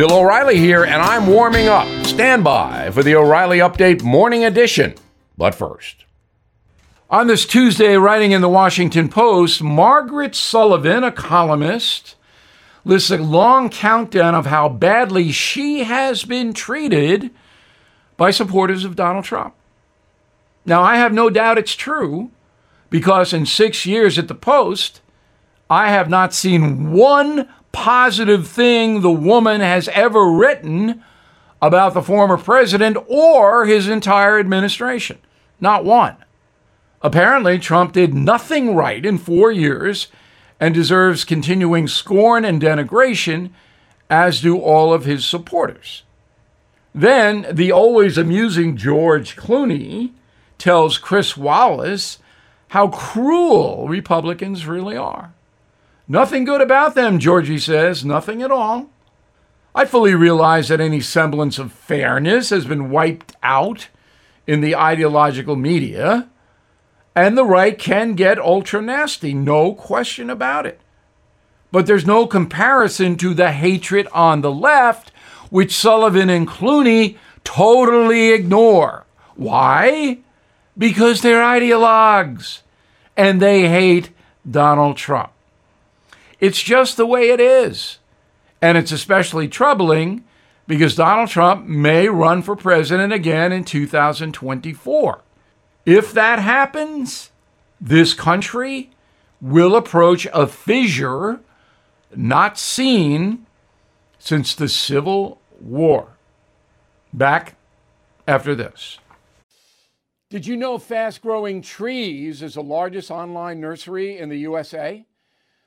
Bill O'Reilly here, and I'm warming up. Stand by for the O'Reilly Update Morning Edition. But first, on this Tuesday, writing in the Washington Post, Margaret Sullivan, a columnist, lists a long countdown of how badly she has been treated by supporters of Donald Trump. Now, I have no doubt it's true because in six years at the Post, I have not seen one positive thing the woman has ever written about the former president or his entire administration. Not one. Apparently, Trump did nothing right in four years and deserves continuing scorn and denigration, as do all of his supporters. Then the always amusing George Clooney tells Chris Wallace how cruel Republicans really are. Nothing good about them, Georgie says, nothing at all. I fully realize that any semblance of fairness has been wiped out in the ideological media, and the right can get ultra nasty, no question about it. But there's no comparison to the hatred on the left, which Sullivan and Clooney totally ignore. Why? Because they're ideologues and they hate Donald Trump. It's just the way it is. And it's especially troubling because Donald Trump may run for president again in 2024. If that happens, this country will approach a fissure not seen since the Civil War. Back after this. Did you know Fast Growing Trees is the largest online nursery in the USA?